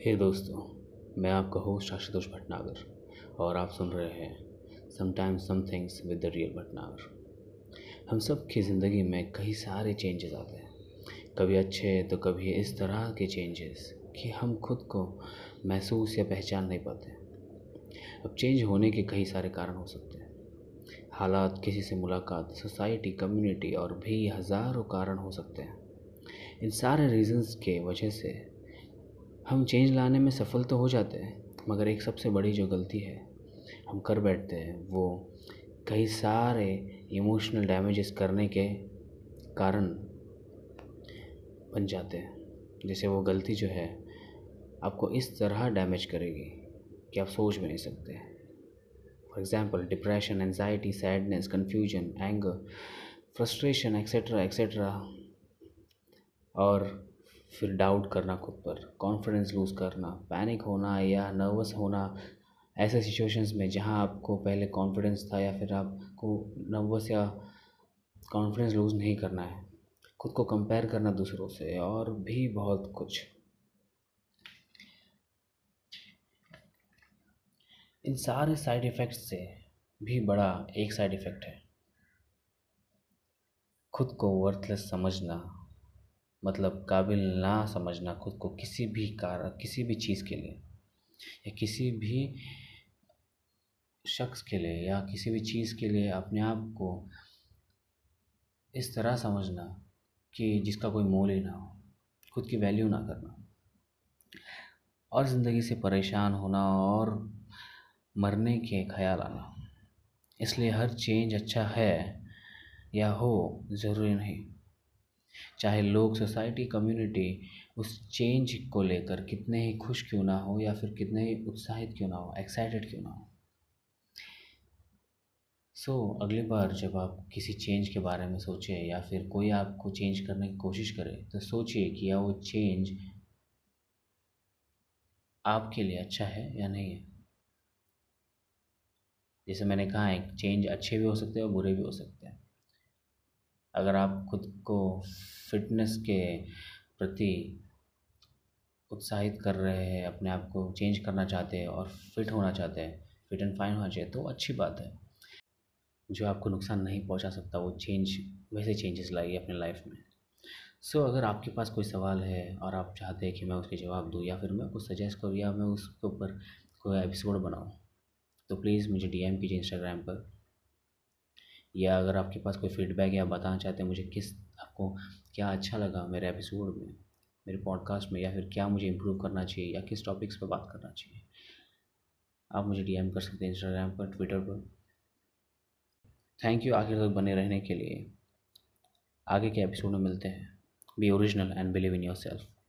हे दोस्तों, मैं आपका होस्ट आशुतोष भटनागर और आप सुन रहे हैं sometimes some things with the real Bhatnagar. हम सब की ज़िंदगी में कई सारे चेंजेस आते हैं। कभी अच्छे तो कभी इस तरह के चेंजेस कि हम खुद को महसूस या पहचान नहीं पाते। अब चेंज होने के कई सारे कारण हो सकते हैं। हालात, किसी से मुलाकात सोसाइटी कम्युनिटी और भी हज़ारों कारण हो सकते हैं। इन सारे रीज़न्स के वजह से हम चेंज लाने में सफल तो हो जाते हैं, मगर एक सबसे बड़ी जो गलती है, हम कर बैठते हैं, वो कई सारे इमोशनल डैमेजेस करने के कारण बन जाते हैं। जैसे वो गलती जो है, आपको इस तरह डैमेज करेगी कि आप सोच भी नहीं सकते। For example depression anxiety sadness confusion anger frustration etcetera etcetera और फिर डाउट करना खुद पर कॉन्फिडेंस लूज़ करना पैनिक होना या नर्वस होना, ऐसे सिचुएशंस में जहाँ आपको पहले कॉन्फिडेंस था या फिर आपको नर्वस या कॉन्फिडेंस लूज़ नहीं करना है, खुद को कंपेयर करना दूसरों से और भी बहुत कुछ। इन सारे साइड इफ़ेक्ट्स से भी बड़ा एक साइड इफ़ेक्ट है, खुद को वर्थलेस समझना। मतलब काबिल ना समझना खुद को किसी भी कार किसी भी चीज़ के लिए या किसी भी शख्स के लिए या किसी भी चीज़ के लिए अपने आप को इस तरह समझना कि जिसका कोई मोल ही ना हो, खुद की वैल्यू ना करना। और ज़िंदगी से परेशान होना और मरने के ख्याल आना। इसलिए हर चेंज अच्छा है या हो, ज़रूरी नहीं। चाहे लोग सोसाइटी कम्युनिटी उस चेंज को लेकर कितने ही खुश क्यों ना हो या फिर कितने ही उत्साहित क्यों ना हो एक्साइटेड क्यों ना हो। सो so, अगली बार जब आप किसी चेंज के बारे में सोचें या फिर कोई आपको चेंज करने की कोशिश करे तो सोचिए कि या वो चेंज आपके लिए अच्छा है या नहीं है। जैसे मैंने कहा है चेंज अच्छे भी हो सकते हैं और बुरे भी हो सकते हैं। अगर आप खुद को फिटनेस के प्रति उत्साहित कर रहे हैं अपने आप को चेंज करना चाहते हैं और फिट होना चाहते हैं फिट एंड फाइन होना चाहिए तो अच्छी बात है। जो आपको नुकसान नहीं पहुँचा सकता वो चेंज वैसे चेंजेस लाइए अपने लाइफ में। सो so, अगर आपके पास कोई सवाल है और आप चाहते हैं कि मैं उसके जवाब दूँ या फिर मैं कुछ सजेस्ट करूँ या मैं उसके ऊपर कोई एपिसोड बनाऊँ तो प्लीज़ मुझे डीएम कीजिए इंस्टाग्राम पर। या अगर आपके पास कोई फीडबैक या बताना चाहते हैं मुझे किस, आपको क्या अच्छा लगा मेरे एपिसोड में, मेरे पॉडकास्ट में, या फिर क्या मुझे इम्प्रूव करना चाहिए, या किस टॉपिक्स पर बात करना चाहिए, आप मुझे डीएम कर सकते हैं इंस्टाग्राम पर ट्विटर पर। थैंक यू आखिर तक बने रहने के लिए। आगे के एपिसोड में मिलते हैं। Be original and believe in yourself